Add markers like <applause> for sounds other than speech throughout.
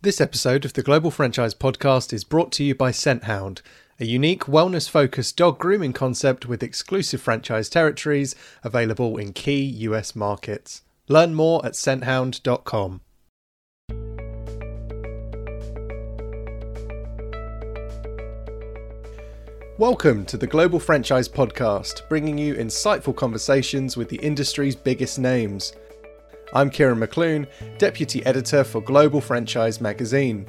This episode of the Global Franchise Podcast is brought to you by Scenthound, a unique wellness focused dog grooming concept with exclusive franchise territories available in key US markets. Learn more at scenthound.com. Welcome to the Global Franchise Podcast, bringing you insightful conversations with the industry's biggest names. I'm Kieran McClune, Deputy Editor for Global Franchise Magazine.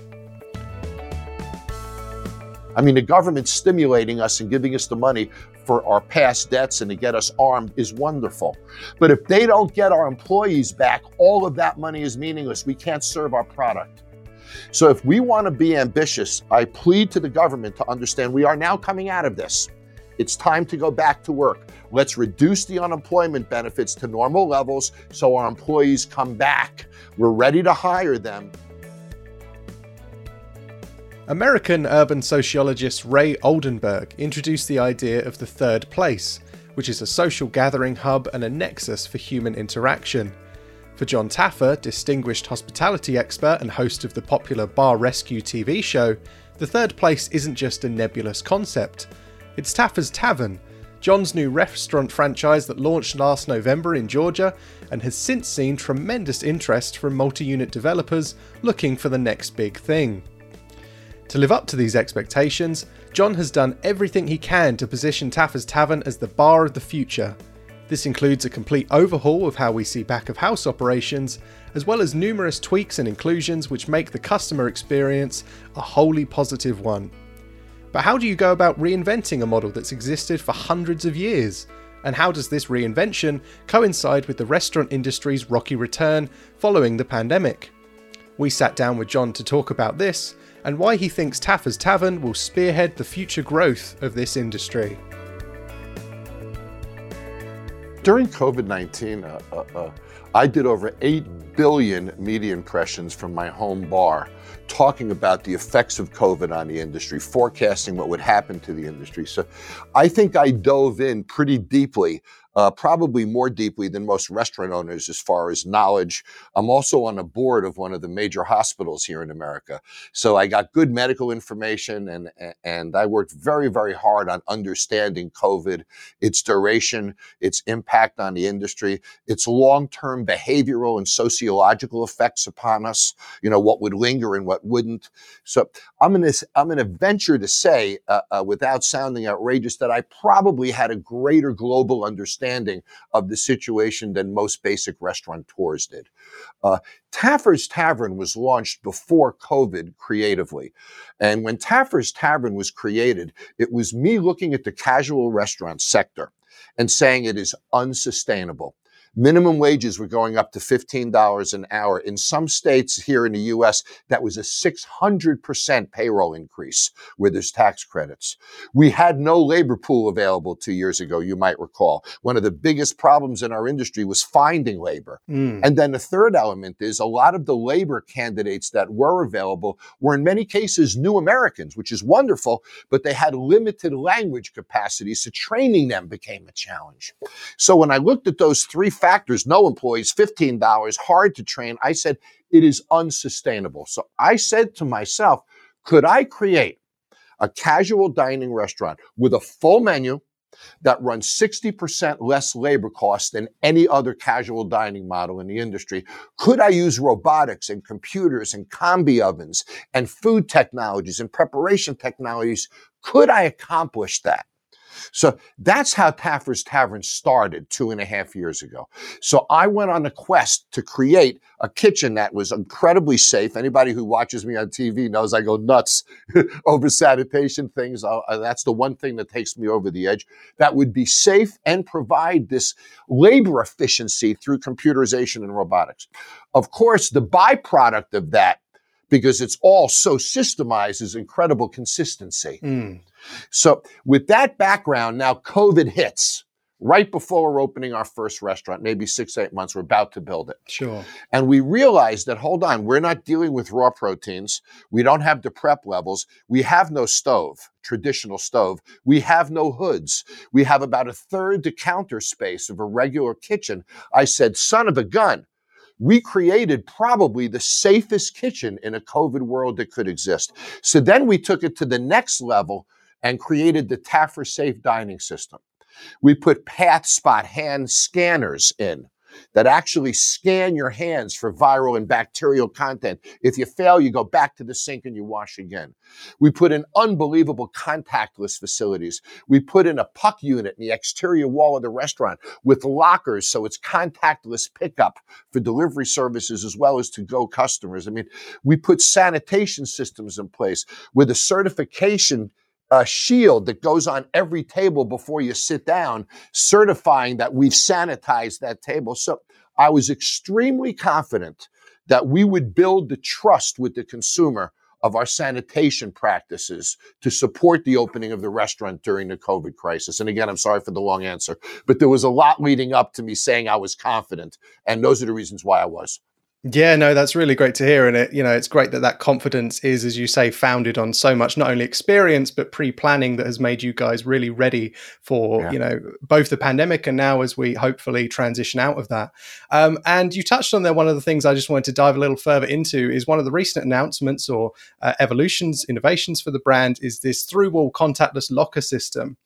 I mean, the government stimulating us and giving us the money for our past debts and to get us armed is wonderful. But if they don't get our employees back, all of that money is meaningless. We can't serve our product. So if we want to be ambitious, I plead to the government to understand we are now coming out of this. It's time to go back to work. Let's reduce the unemployment benefits to normal levels so our employees come back. We're ready to hire them. American urban sociologist Ray Oldenburg introduced the idea of the third place, which is a social gathering hub and a nexus for human interaction. For Jon Taffer, distinguished hospitality expert and host of the popular Bar Rescue TV show, the third place isn't just a nebulous concept. It's Taffer's Tavern, Jon's new restaurant franchise that launched last November in Georgia and has since seen tremendous interest from multi unit developers looking for the next big thing. To live up to these expectations, Jon has done everything he can to position Taffer's Tavern as the bar of the future. This includes a complete overhaul of how we see back of house operations, as well as numerous tweaks and inclusions which make the customer experience a wholly positive one. But how do you go about reinventing a model that's existed for hundreds of years? And how does this reinvention coincide with the restaurant industry's rocky return following the pandemic? We sat down with Jon to talk about this and why he thinks Taffer's Tavern will spearhead the future growth of this industry. During COVID 19, uh, uh, uh, I did over 8 billion media impressions from my home bar talking about the effects of COVID on the industry, forecasting what would happen to the industry. So I think I dove in pretty deeply uh, probably more deeply than most restaurant owners as far as knowledge. I'm also on a board of one of the major hospitals here in America. So I got good medical information and, and I worked very, very hard on understanding COVID, its duration, its impact on the industry, its long-term behavioral and sociological effects upon us, you know, what would linger and what wouldn't. So I'm going to, I'm going to venture to say, uh, uh, without sounding outrageous, that I probably had a greater global understanding understanding of the situation than most basic restaurateurs did. Uh, Taffer's Tavern was launched before COVID creatively. And when Taffer's Tavern was created, it was me looking at the casual restaurant sector and saying it is unsustainable. Minimum wages were going up to $15 an hour. In some states here in the US, that was a 600% payroll increase where there's tax credits. We had no labor pool available two years ago, you might recall. One of the biggest problems in our industry was finding labor. Mm. And then the third element is a lot of the labor candidates that were available were in many cases new Americans, which is wonderful, but they had limited language capacity, so training them became a challenge. So when I looked at those three factors, no employees, $15, hard to train. I said, it is unsustainable. So I said to myself, could I create a casual dining restaurant with a full menu that runs 60% less labor costs than any other casual dining model in the industry? Could I use robotics and computers and combi ovens and food technologies and preparation technologies? Could I accomplish that? So that's how Taffer's Tavern started two and a half years ago. So I went on a quest to create a kitchen that was incredibly safe. Anybody who watches me on TV knows I go nuts <laughs> over sanitation things. Uh, uh, that's the one thing that takes me over the edge. That would be safe and provide this labor efficiency through computerization and robotics. Of course, the byproduct of that because it's all so systemized is incredible consistency. Mm. So with that background, now COVID hits right before we're opening our first restaurant, maybe six, eight months, we're about to build it. Sure. And we realized that, hold on, we're not dealing with raw proteins. We don't have the prep levels. We have no stove, traditional stove. We have no hoods. We have about a third the counter space of a regular kitchen. I said, son of a gun, we created probably the safest kitchen in a COVID world that could exist. So then we took it to the next level and created the Taffer Safe Dining System. We put PathSpot hand scanners in that actually scan your hands for viral and bacterial content. If you fail, you go back to the sink and you wash again. We put in unbelievable contactless facilities. We put in a puck unit in the exterior wall of the restaurant with lockers so it's contactless pickup for delivery services as well as to go customers. I mean, we put sanitation systems in place with a certification a shield that goes on every table before you sit down, certifying that we've sanitized that table. So I was extremely confident that we would build the trust with the consumer of our sanitation practices to support the opening of the restaurant during the COVID crisis. And again, I'm sorry for the long answer, but there was a lot leading up to me saying I was confident. And those are the reasons why I was. Yeah, no, that's really great to hear, and it you know it's great that that confidence is, as you say, founded on so much not only experience but pre-planning that has made you guys really ready for yeah. you know both the pandemic and now as we hopefully transition out of that. Um, and you touched on there one of the things I just wanted to dive a little further into is one of the recent announcements or uh, evolutions, innovations for the brand is this through-wall contactless locker system.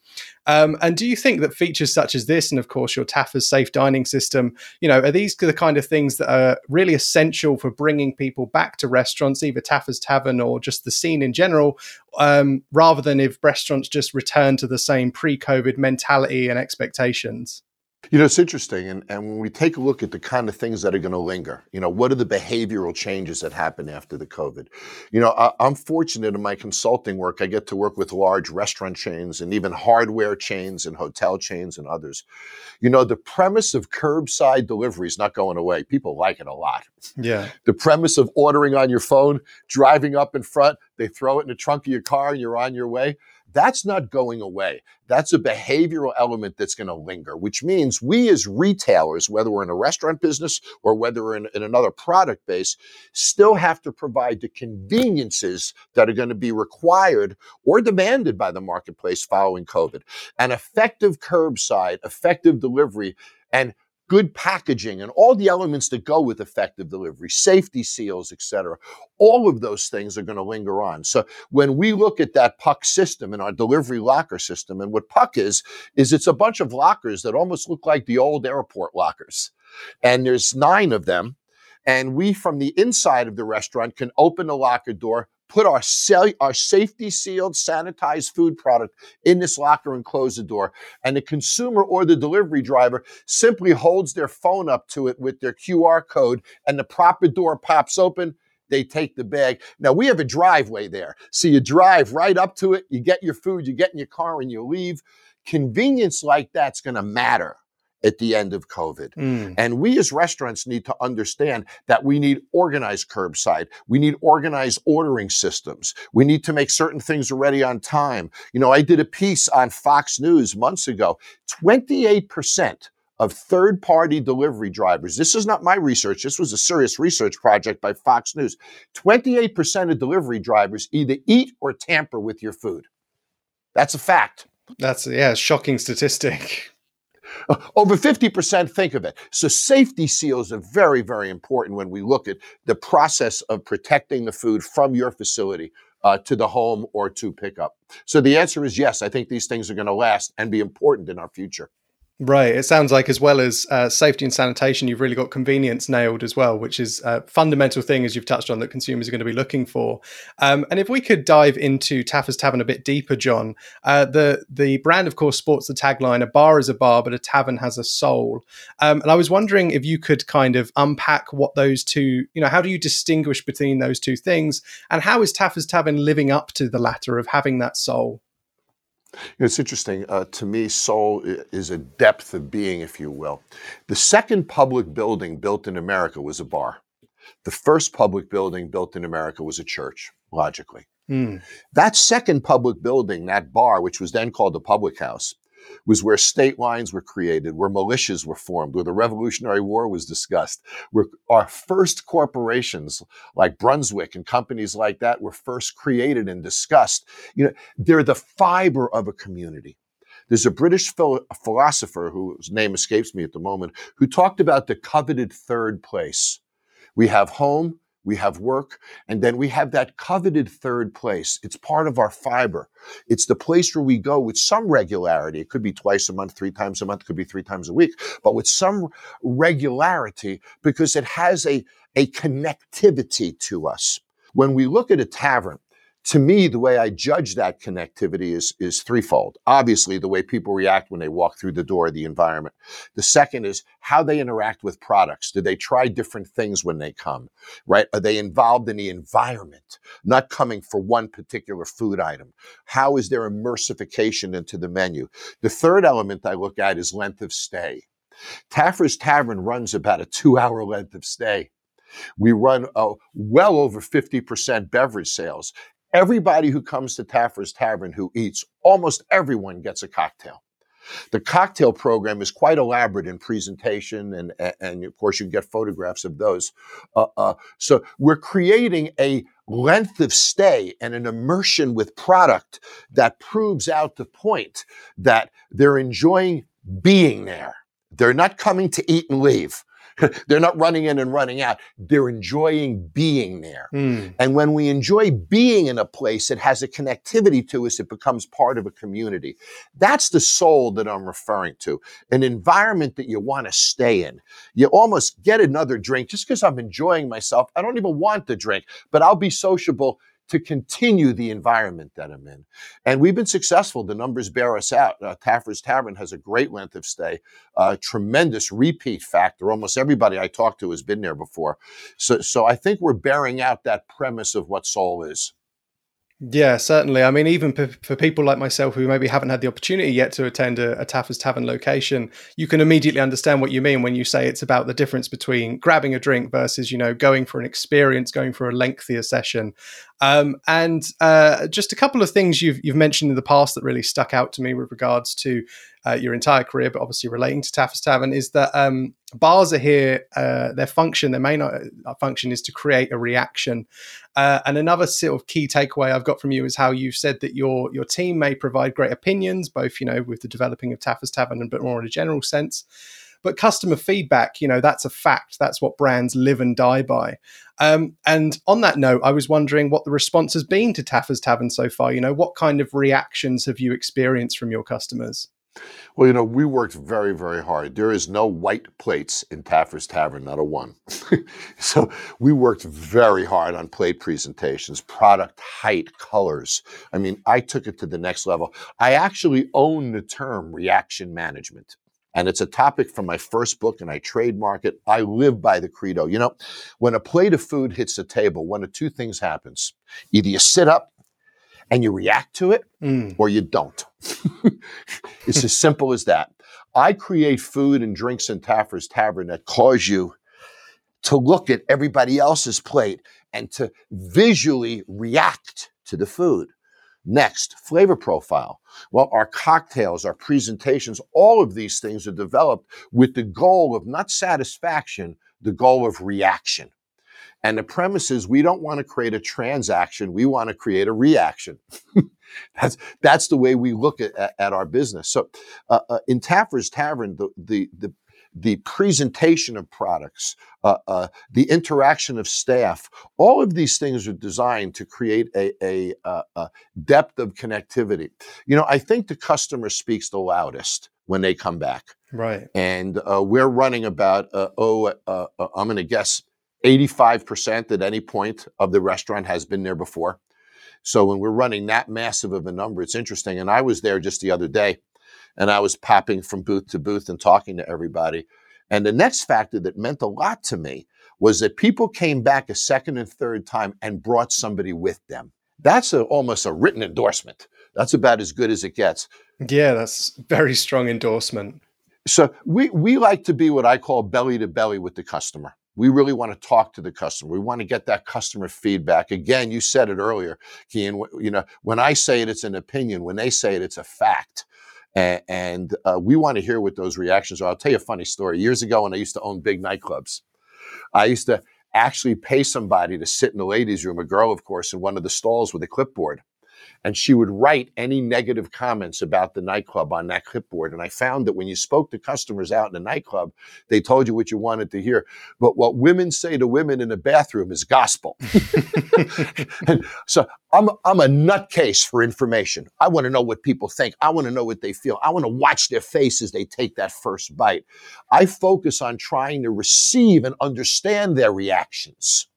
Um, and do you think that features such as this, and of course your Taffer's safe dining system, you know, are these the kind of things that are really essential for bringing people back to restaurants, either Taffer's Tavern or just the scene in general, um, rather than if restaurants just return to the same pre-COVID mentality and expectations? You know, it's interesting. And, and when we take a look at the kind of things that are going to linger, you know, what are the behavioral changes that happen after the COVID? You know, I, I'm fortunate in my consulting work, I get to work with large restaurant chains and even hardware chains and hotel chains and others. You know, the premise of curbside delivery is not going away. People like it a lot. Yeah. The premise of ordering on your phone, driving up in front, they throw it in the trunk of your car and you're on your way. That's not going away. That's a behavioral element that's going to linger, which means we as retailers, whether we're in a restaurant business or whether we're in, in another product base, still have to provide the conveniences that are going to be required or demanded by the marketplace following COVID. An effective curbside, effective delivery, and good packaging and all the elements that go with effective delivery, safety seals, etc. All of those things are going to linger on. So when we look at that puck system and our delivery locker system, and what puck is, is it's a bunch of lockers that almost look like the old airport lockers. And there's nine of them. And we, from the inside of the restaurant, can open the locker door, put our, cell, our safety sealed, sanitized food product in this locker and close the door. And the consumer or the delivery driver simply holds their phone up to it with their QR code, and the proper door pops open. They take the bag. Now we have a driveway there. So you drive right up to it, you get your food, you get in your car, and you leave. Convenience like that's going to matter at the end of COVID. Mm. And we as restaurants need to understand that we need organized curbside. We need organized ordering systems. We need to make certain things ready on time. You know, I did a piece on Fox News months ago. 28% of third party delivery drivers. This is not my research. This was a serious research project by Fox News. 28% of delivery drivers either eat or tamper with your food. That's a fact. That's yeah, shocking statistic. <laughs> Over 50% think of it. So safety seals are very, very important when we look at the process of protecting the food from your facility uh, to the home or to pickup. So the answer is yes. I think these things are going to last and be important in our future. Right. It sounds like as well as uh, safety and sanitation, you've really got convenience nailed as well, which is a fundamental thing as you've touched on that consumers are going to be looking for. Um, and if we could dive into Taffer's Tavern a bit deeper, Jon, uh, the the brand, of course, sports the tagline: "A bar is a bar, but a tavern has a soul." Um, and I was wondering if you could kind of unpack what those two, you know, how do you distinguish between those two things, and how is Taffer's Tavern living up to the latter of having that soul? It's interesting. Uh, to me, soul is a depth of being, if you will. The second public building built in America was a bar. The first public building built in America was a church, logically. Mm. That second public building, that bar, which was then called the public house, was where state lines were created, where militias were formed, where the Revolutionary War was discussed, where our first corporations like Brunswick and companies like that were first created and discussed. You know, they're the fiber of a community. There's a British philosopher whose name escapes me at the moment who talked about the coveted third place We have home, we have work, and then we have that coveted third place. It's part of our fiber. It's the place where we go with some regularity. It could be twice a month, three times a month, could be three times a week, but with some regularity because it has a, a connectivity to us. When we look at a tavern, to me, the way I judge that connectivity is, is threefold. Obviously, the way people react when they walk through the door of the environment. The second is how they interact with products. Do they try different things when they come, right? Are they involved in the environment, not coming for one particular food item? How is their immersification into the menu? The third element I look at is length of stay. Taffer's Tavern runs about a two hour length of stay. We run uh, well over 50% beverage sales. Everybody who comes to Taffer's Tavern who eats, almost everyone gets a cocktail. The cocktail program is quite elaborate in presentation, and, and of course, you get photographs of those. Uh, uh, so, we're creating a length of stay and an immersion with product that proves out the point that they're enjoying being there. They're not coming to eat and leave. <laughs> They're not running in and running out. They're enjoying being there. Mm. And when we enjoy being in a place that has a connectivity to us, it becomes part of a community. That's the soul that I'm referring to. An environment that you want to stay in. You almost get another drink just because I'm enjoying myself. I don't even want the drink, but I'll be sociable to continue the environment that I'm in. And we've been successful. The numbers bear us out. Uh, Taffer's Tavern has a great length of stay, uh, tremendous repeat factor. Almost everybody I talk to has been there before. So, so I think we're bearing out that premise of what soul is. Yeah, certainly. I mean, even p- for people like myself who maybe haven't had the opportunity yet to attend a, a Taffer's Tavern location, you can immediately understand what you mean when you say it's about the difference between grabbing a drink versus, you know, going for an experience, going for a lengthier session. Um, and uh, just a couple of things you've, you've mentioned in the past that really stuck out to me with regards to uh, your entire career, but obviously relating to Taffer's Tavern, is that um, bars are here. Uh, their function, their main uh, function, is to create a reaction. Uh, and another sort of key takeaway I've got from you is how you've said that your your team may provide great opinions, both you know with the developing of Taffer's Tavern, and but more in a general sense. But customer feedback, you know, that's a fact. That's what brands live and die by. Um, and on that note, I was wondering what the response has been to Taffer's Tavern so far. You know, what kind of reactions have you experienced from your customers? Well, you know, we worked very, very hard. There is no white plates in Taffer's Tavern, not a one. <laughs> so we worked very hard on plate presentations, product height, colors. I mean, I took it to the next level. I actually own the term reaction management. And it's a topic from my first book, and I trademark it. I live by the credo. You know, when a plate of food hits the table, one of two things happens. Either you sit up and you react to it mm. or you don't. <laughs> it's as simple as that. I create food and drinks in Taffer's Tavern that cause you to look at everybody else's plate and to visually react to the food. Next, flavor profile. Well, our cocktails, our presentations, all of these things are developed with the goal of not satisfaction, the goal of reaction. And the premise is we don't want to create a transaction. We want to create a reaction. <laughs> that's, that's the way we look at, at our business. So uh, uh, in Taffer's Tavern, the, the, the, the presentation of products, uh, uh, the interaction of staff, all of these things are designed to create a, a, a, depth of connectivity. You know, I think the customer speaks the loudest when they come back. Right. And uh, we're running about, uh, oh, uh, I'm going to guess 85% at any point of the restaurant has been there before. So when we're running that massive of a number, it's interesting. And I was there just the other day and I was popping from booth to booth and talking to everybody. And the next factor that meant a lot to me was that people came back a second and third time and brought somebody with them. That's a, almost a written endorsement. That's about as good as it gets. Yeah, that's very strong endorsement. So we we like to be what I call belly to belly with the customer. We really want to talk to the customer. We want to get that customer feedback. Again, you said it earlier, Kean. You know, when I say it, it's an opinion. When they say it, it's a fact. And, and uh, we want to hear what those reactions are. I'll tell you a funny story. Years ago, when I used to own big nightclubs, I used to actually pay somebody to sit in the ladies' room, a girl, of course, in one of the stalls with a clipboard. And she would write any negative comments about the nightclub on that clipboard. And I found that when you spoke to customers out in a nightclub, they told you what you wanted to hear. But what women say to women in a bathroom is gospel. <laughs> <laughs> so I'm, I'm a nutcase for information. I want to know what people think. I want to know what they feel. I want to watch their faces they take that first bite. I focus on trying to receive and understand their reactions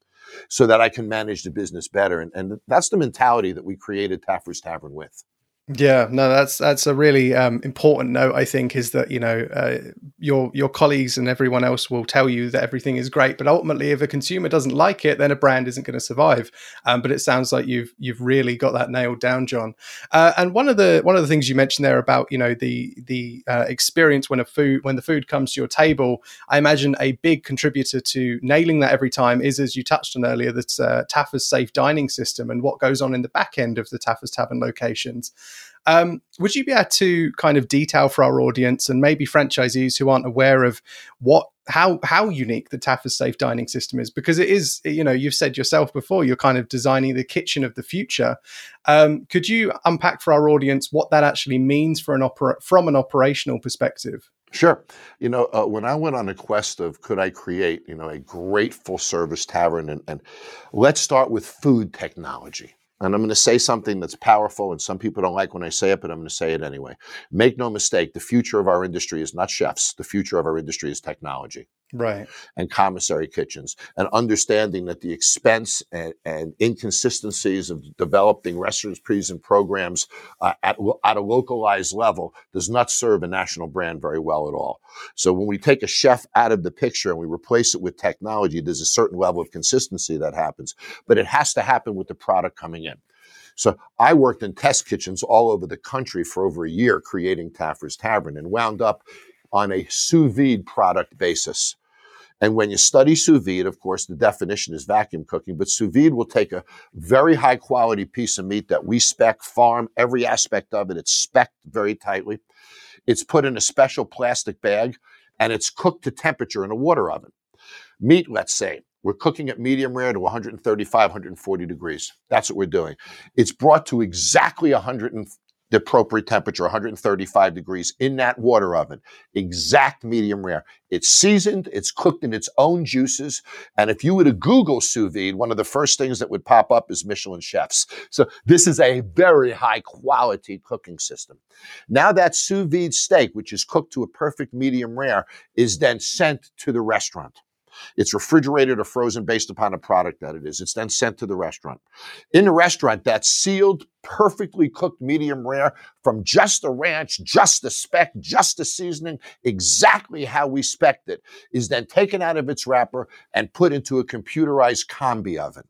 so that I can manage the business better. And, and that's the mentality that we created Taffer's Tavern with. Yeah, no, that's that's a really um, important note. I think is that you know uh, your your colleagues and everyone else will tell you that everything is great, but ultimately, if a consumer doesn't like it, then a brand isn't going to survive. Um, but it sounds like you've you've really got that nailed down, Jon. Uh, and one of the one of the things you mentioned there about you know the the uh, experience when a food when the food comes to your table, I imagine a big contributor to nailing that every time is, as you touched on earlier, that uh, Taffer's safe dining system and what goes on in the back end of the Taffer's Tavern locations. Um, would you be able to kind of detail for our audience and maybe franchisees who aren't aware of what how how unique the Taffer's safe dining system is? Because it is, you know, you've said yourself before, you're kind of designing the kitchen of the future. Um, could you unpack for our audience what that actually means for an opera from an operational perspective? Sure. You know, uh, when I went on a quest of could I create, you know, a great full service tavern, and, and let's start with food technology. And I'm going to say something that's powerful, and some people don't like when I say it, but I'm going to say it anyway. Make no mistake, the future of our industry is not chefs. The future of our industry is technology. Right. And commissary kitchens, and understanding that the expense and, and inconsistencies of developing recipes and programs uh, at, at a localized level does not serve a national brand very well at all. So when we take a chef out of the picture and we replace it with technology, there's a certain level of consistency that happens, but it has to happen with the product coming in. So I worked in test kitchens all over the country for over a year creating Taffer's Tavern and wound up on a sous vide product basis. And when you study sous vide, of course, the definition is vacuum cooking, but sous vide will take a very high quality piece of meat that we spec, farm, every aspect of it. It's spec very tightly. It's put in a special plastic bag and it's cooked to temperature in a water oven. Meat, let's say, we're cooking at medium rare to 135, 140 degrees. That's what we're doing. It's brought to exactly 100 the appropriate temperature, 135 degrees in that water oven. Exact medium rare. It's seasoned, it's cooked in its own juices. And if you were to Google sous vide, one of the first things that would pop up is Michelin chefs. So this is a very high quality cooking system. Now that sous vide steak, which is cooked to a perfect medium rare, is then sent to the restaurant. It's refrigerated or frozen based upon the product that it is. It's then sent to the restaurant. In the restaurant, that sealed, perfectly cooked medium rare from just the ranch, just the spec, just the seasoning, exactly how we spec it, is then taken out of its wrapper and put into a computerized combi oven.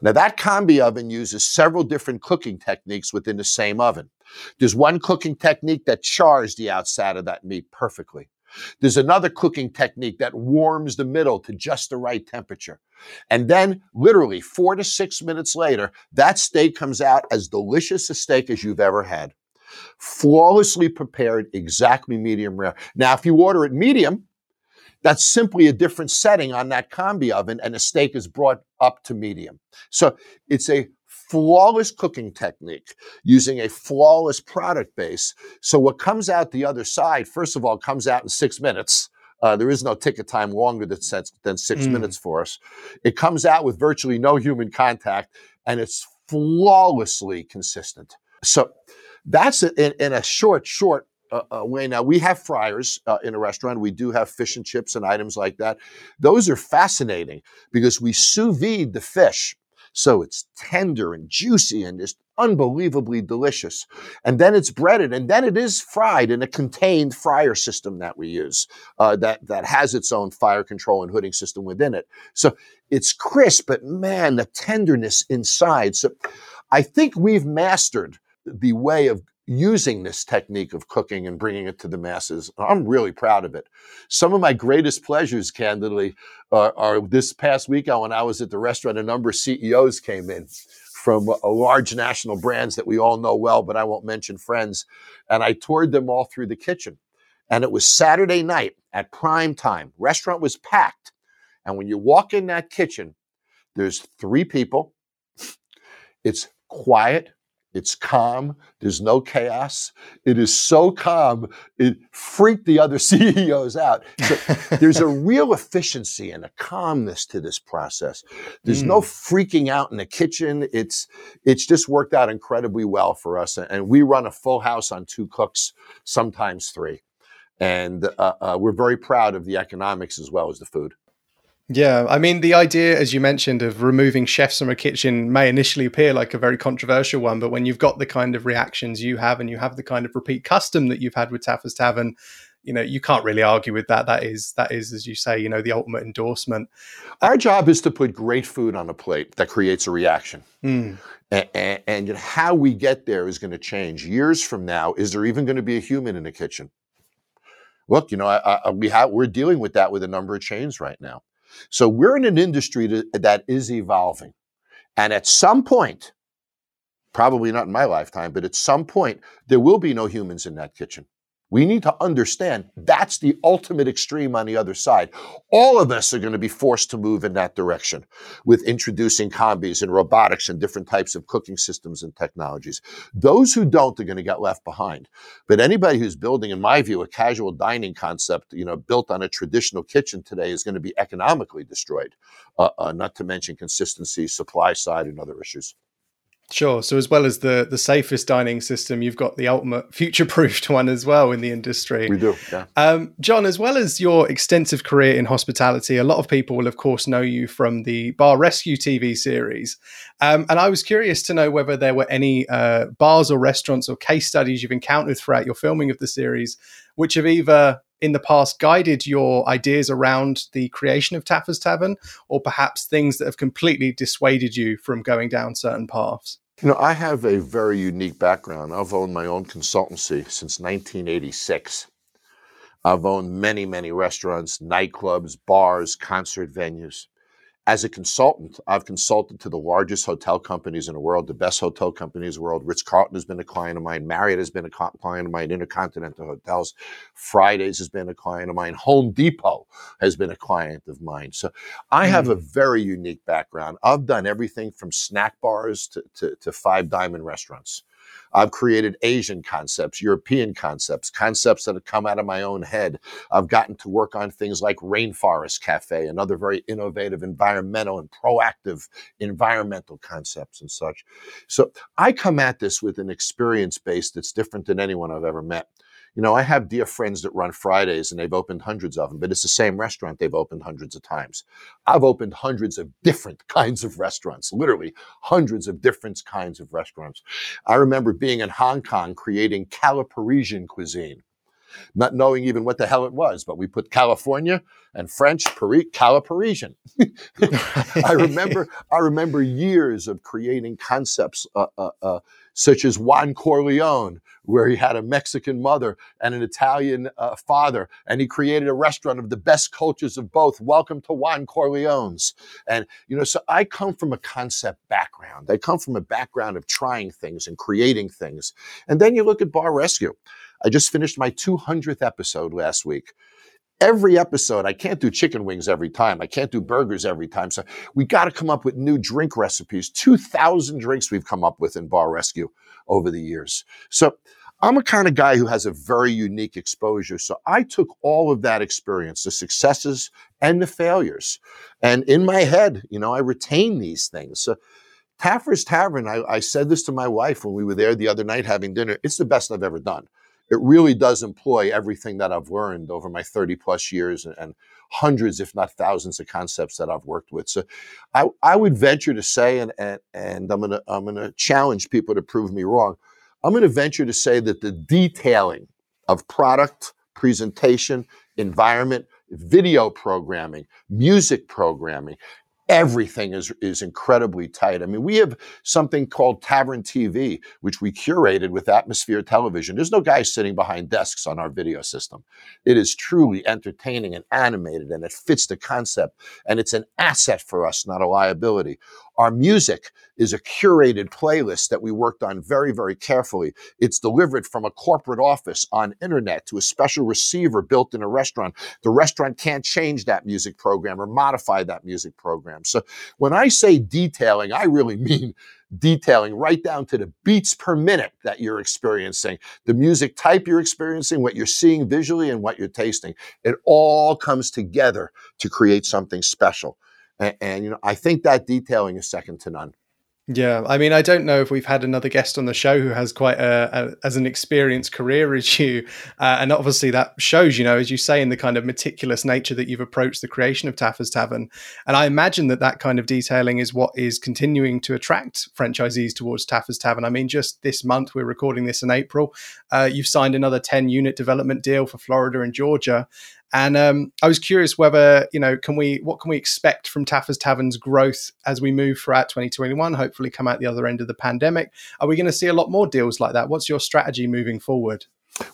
Now, that combi oven uses several different cooking techniques within the same oven. There's one cooking technique that chars the outside of that meat perfectly. There's another cooking technique that warms the middle to just the right temperature. And then, literally four to six minutes later, that steak comes out as delicious a steak as you've ever had. Flawlessly prepared, exactly medium rare. Now, if you order it medium, that's simply a different setting on that combi oven, and the steak is brought up to medium. So it's a flawless cooking technique using a flawless product base. So what comes out the other side, first of all, comes out in six minutes. Uh, there is no ticket time longer than, than six mm. minutes for us. It comes out with virtually no human contact and it's flawlessly consistent. So that's in, in a short, short uh, uh, way. Now we have fryers uh, in a restaurant. We do have fish and chips and items like that. Those are fascinating because we sous vide the fish so it's tender and juicy and just unbelievably delicious. And then it's breaded and then it is fried in a contained fryer system that we use uh, that, that has its own fire control and hooding system within it. So it's crisp, but man, the tenderness inside. So I think we've mastered the way of using this technique of cooking and bringing it to the masses. I'm really proud of it. Some of my greatest pleasures, candidly, are, are this past weekend when I was at the restaurant, a number of CEOs came in from a large national brands that we all know well, but I won't mention friends. And I toured them all through the kitchen. And it was Saturday night at prime time. Restaurant was packed. And when you walk in that kitchen, there's three people. It's quiet, It's calm. There's no chaos. It is so calm, it freaked the other <laughs> CEOs out. So there's a <laughs> real efficiency and a calmness to this process. There's mm. no freaking out in the kitchen. It's it's just worked out incredibly well for us. And we run a full house on two cooks, sometimes three. And uh, uh, we're very proud of the economics as well as the food. Yeah, I mean, the idea, as you mentioned, of removing chefs from a kitchen may initially appear like a very controversial one, but when you've got the kind of reactions you have and you have the kind of repeat custom that you've had with Taffer's Tavern, you know, you can't really argue with that. That is, that is, as you say, you know, the ultimate endorsement. Our job is to put great food on a plate that creates a reaction. Mm. And, and, and how we get there is going to change. Years from now, is there even going to be a human in the kitchen? Look, you know, I, I, we have we're dealing with that with a number of chains right now. So we're in an industry to, that is evolving. And at some point, probably not in my lifetime, but at some point, there will be no humans in that kitchen. We need to understand that's the ultimate extreme on the other side. All of us are going to be forced to move in that direction with introducing combis and robotics and different types of cooking systems and technologies. Those who don't are going to get left behind. But anybody who's building, in my view, a casual dining concept, you know, built on a traditional kitchen today is going to be economically destroyed, uh, uh, not to mention consistency, supply side, and other issues. Sure. So as well as the the safest dining system, you've got the ultimate <laughs> future-proofed one as well in the industry. We do, yeah. Um, Jon, as well as your extensive career in hospitality, a lot of people will, of course, know you from the Bar Rescue TV series. Um, and I was curious to know whether there were any uh, bars or restaurants or case studies you've encountered throughout your filming of the series, which have either in the past guided your ideas around the creation of Taffer's Tavern, or perhaps things that have completely dissuaded you from going down certain paths? You know, I have a very unique background. I've owned my own consultancy since 1986. I've owned many, many restaurants, nightclubs, bars, concert venues as a consultant, I've consulted to the largest hotel companies in the world, the best hotel companies in the world. Ritz Carlton has been a client of mine. Marriott has been a client of mine. Intercontinental Hotels, Fridays has been a client of mine. Home Depot has been a client of mine. So I have mm. a very unique background. I've done everything from snack bars to, to, to five diamond restaurants. I've created Asian concepts, European concepts, concepts that have come out of my own head. I've gotten to work on things like Rainforest Cafe and other very innovative environmental and proactive environmental concepts and such. So I come at this with an experience base that's different than anyone I've ever met. You know, I have dear friends that run Fridays and they've opened hundreds of them, but it's the same restaurant they've opened hundreds of times. I've opened hundreds of different <laughs> kinds of restaurants, literally hundreds of different kinds of restaurants. I remember being in Hong Kong creating Caliparisian cuisine not knowing even what the hell it was. But we put California and French, Paris, Caliparisian. <laughs> I <laughs> remember, I remember years of creating concepts uh, uh, uh, such as Juan Corleone, where he had a Mexican mother and an Italian uh, father, and he created a restaurant of the best cultures of both. Welcome to Juan Corleone's. And, you know, so I come from a concept background. I come from a background of trying things and creating things. And then you look at Bar Rescue. I just finished my 200th episode last week every episode, I can't do chicken wings every time. I can't do burgers every time. So we got to come up with new drink recipes. 2,000 drinks we've come up with in Bar Rescue over the years. So I'm a kind of guy who has a very unique exposure. So I took all of that experience, the successes and the failures. And in my head, you know, I retain these things. So Taffer's Tavern, I, I said this to my wife when we were there the other night having dinner. It's the best I've ever done it really does employ everything that I've learned over my 30 plus years and, and hundreds, if not thousands, of concepts that I've worked with. So I, I would venture to say, and, and, and I'm gonna I'm gonna challenge people to prove me wrong. I'm gonna venture to say that the detailing of product, presentation, environment, video programming, music programming, everything is, is incredibly tight. I mean, we have something called Tavern TV, which we curated with Atmosphere Television. There's no guy sitting behind desks on our video system. It is truly entertaining and animated, and it fits the concept, and it's an asset for us, not a liability. Our music is a curated playlist that we worked on very, very carefully. It's delivered from a corporate office on internet to a special receiver built in a restaurant. The restaurant can't change that music program or modify that music program. So when I say detailing, I really <laughs> mean detailing right down to the beats per minute that you're experiencing, the music type you're experiencing, what you're seeing visually, and what you're tasting. It all comes together to create something special. And, and, you know, I think that detailing is second to none. Yeah, I mean, I don't know if we've had another guest on the show who has quite a, a as an experienced career as <laughs> you, uh, and obviously that shows, you know, as you say, in the kind of meticulous nature that you've approached the creation of Taffer's Tavern. And I imagine that that kind of detailing is what is continuing to attract franchisees towards Taffer's Tavern. I mean, just this month, we're recording this in April, uh, you've signed another ten unit development deal for Florida and Georgia, and um, I was curious whether you know, can we what can we expect from Taffer's Tavern's growth as we move throughout 2021? Hopefully, come out the other end of the pandemic. Are we going to see a lot more deals like that? What's your strategy moving forward?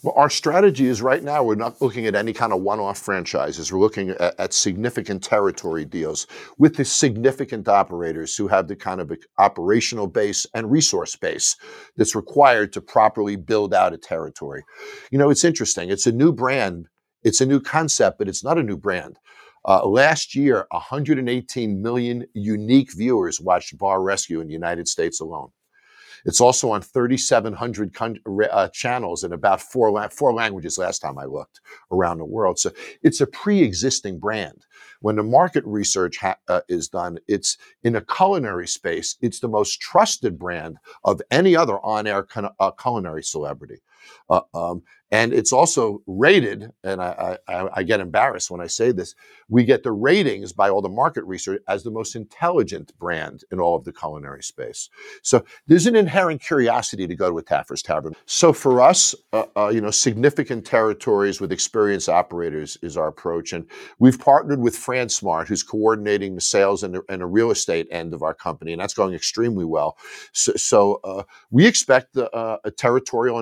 Well, our strategy is right now we're not looking at any kind of one-off franchises. We're looking at, at, significant territory deals with the significant operators who have the kind of operational base and resource base that's required to properly build out a territory. You know, it's interesting. It's a new brand it's a new concept, but it's not a new brand. Uh, last year, 118 million unique viewers watched Bar Rescue in the United States alone. It's also on 3,700 con- uh, channels in about four, la- four languages last time I looked around the world. So it's a pre existing brand. When the market research ha- uh, is done, it's in a culinary space, it's the most trusted brand of any other on air con- uh, culinary celebrity. Uh, um, and it's also rated, and I, I, I, get embarrassed when I say this, we get the ratings by all the market research as the most intelligent brand in all of the culinary space. So there's an inherent curiosity to go to a Taffer's Tavern. So for us, uh, uh, you know, significant territories with experienced operators is our approach. And we've partnered with FranSmart, who's coordinating the sales and the, and the real estate end of our company, and that's going extremely well. So, so uh, we expect uh, a territorial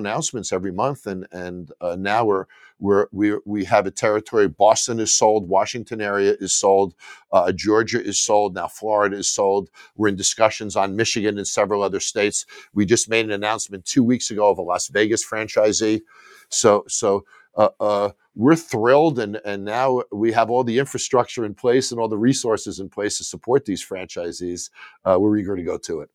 every month, and, and and uh, now we're we're we we have a territory. Boston is sold, Washington area is sold, uh, Georgia is sold, now Florida is sold. We're in discussions on Michigan and several other states. We just made an announcement two weeks ago of a Las Vegas franchisee. So so. Uh, uh, we're thrilled, and and now we have all the infrastructure in place and all the resources in place to support these franchisees. Uh, we're eager to go to it.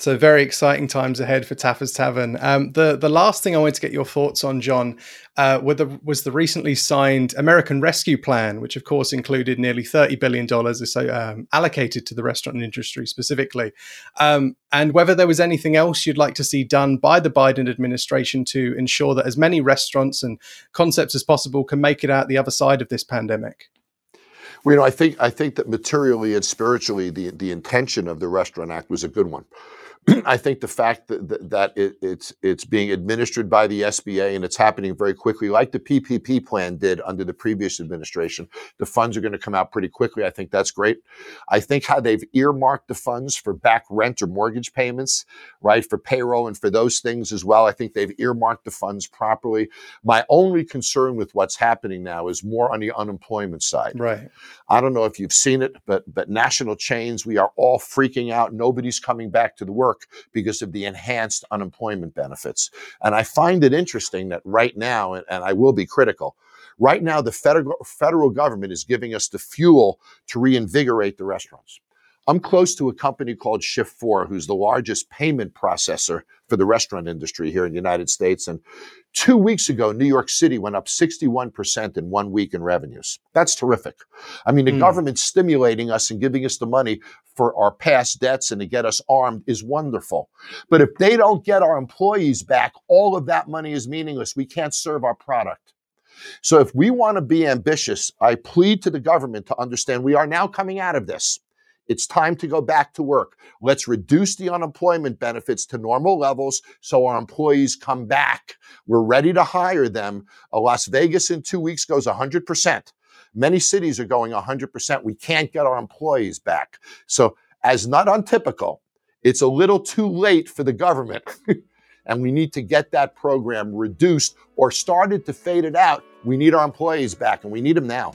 So very exciting times ahead for Taffer's Tavern. Um, the the last thing I wanted to get your thoughts on, Jon, uh, the, was the recently signed American Rescue Plan, which of course included nearly thirty billion dollars so um, allocated to the restaurant industry specifically, um, and whether there was anything else you'd like to see done by the Biden administration to ensure that as many restaurants and concepts as possible can make it out the other side of this pandemic. Well, you know, I think I think that materially and spiritually, the the intention of the Restaurant Act was a good one. I think the fact that, that it, it's it's being administered by the SBA and it's happening very quickly, like the PPP plan did under the previous administration, the funds are going to come out pretty quickly. I think that's great. I think how they've earmarked the funds for back rent or mortgage payments, right, for payroll and for those things as well. I think they've earmarked the funds properly. My only concern with what's happening now is more on the unemployment side. Right. I don't know if you've seen it, but but national chains, we are all freaking out. Nobody's coming back to the work work because of the enhanced unemployment benefits. And I find it interesting that right now, and, I will be critical, right now the federal, federal government is giving us the fuel to reinvigorate the restaurants. I'm close to a company called Shift4, who's the largest payment processor for the restaurant industry here in the United States. And two weeks ago, New York City went up 61% in one week in revenues. That's terrific. I mean, the mm. government stimulating us and giving us the money for our past debts and to get us armed is wonderful. But if they don't get our employees back, all of that money is meaningless. We can't serve our product. So if we want to be ambitious, I plead to the government to understand we are now coming out of this. It's time to go back to work. Let's reduce the unemployment benefits to normal levels so our employees come back. We're ready to hire them. Uh, Las Vegas in two weeks goes 100%. Many cities are going 100%. We can't get our employees back. So, as not untypical, it's a little too late for the government. <laughs> and we need to get that program reduced or started to fade it out. We need our employees back and we need them now.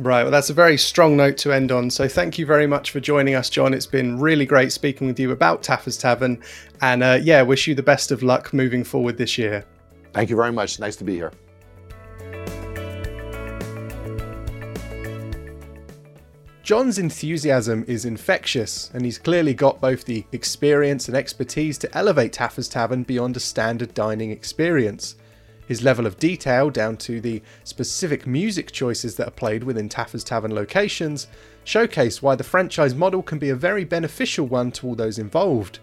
Right. Well, that's a very strong note to end on. So thank you very much for joining us, Jon. It's been really great speaking with you about Taffer's Tavern. And uh, yeah, wish you the best of luck moving forward this year. Thank you very much. Nice to be here. Jon's enthusiasm is infectious, and he's clearly got both the experience and expertise to elevate Taffer's Tavern beyond a standard dining experience. His level of detail, down to the specific music choices that are played within Taffer's Tavern locations, showcase why the franchise model can be a very beneficial one to all those involved.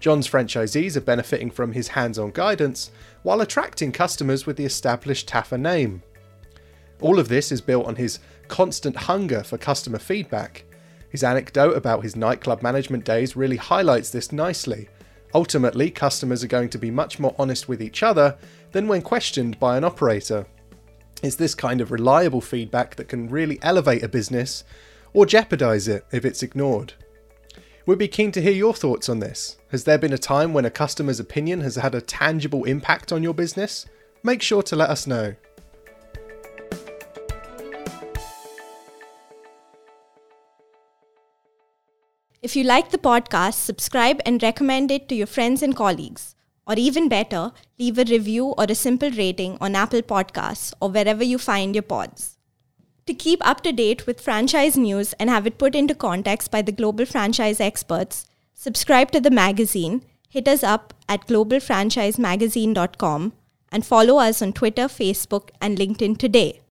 Jon's franchisees are benefiting from his hands on guidance, while attracting customers with the established Taffer name. All of this is built on his constant hunger for customer feedback. His anecdote about his nightclub management days really highlights this nicely. Ultimately, customers are going to be much more honest with each other than when questioned by an operator. It's this kind of reliable feedback that can really elevate a business or jeopardize it if it's ignored. We'd be keen to hear your thoughts on this. Has there been a time when a customer's opinion has had a tangible impact on your business? Make sure to let us know. If you like the podcast, subscribe and recommend it to your friends and colleagues. Or even better, leave a review or a simple rating on Apple Podcasts or wherever you find your pods. To keep up to date with franchise news and have it put into context by the global franchise experts, subscribe to the magazine, hit us up at globalfranchisemagazine.com, and follow us on Twitter, Facebook, and LinkedIn today.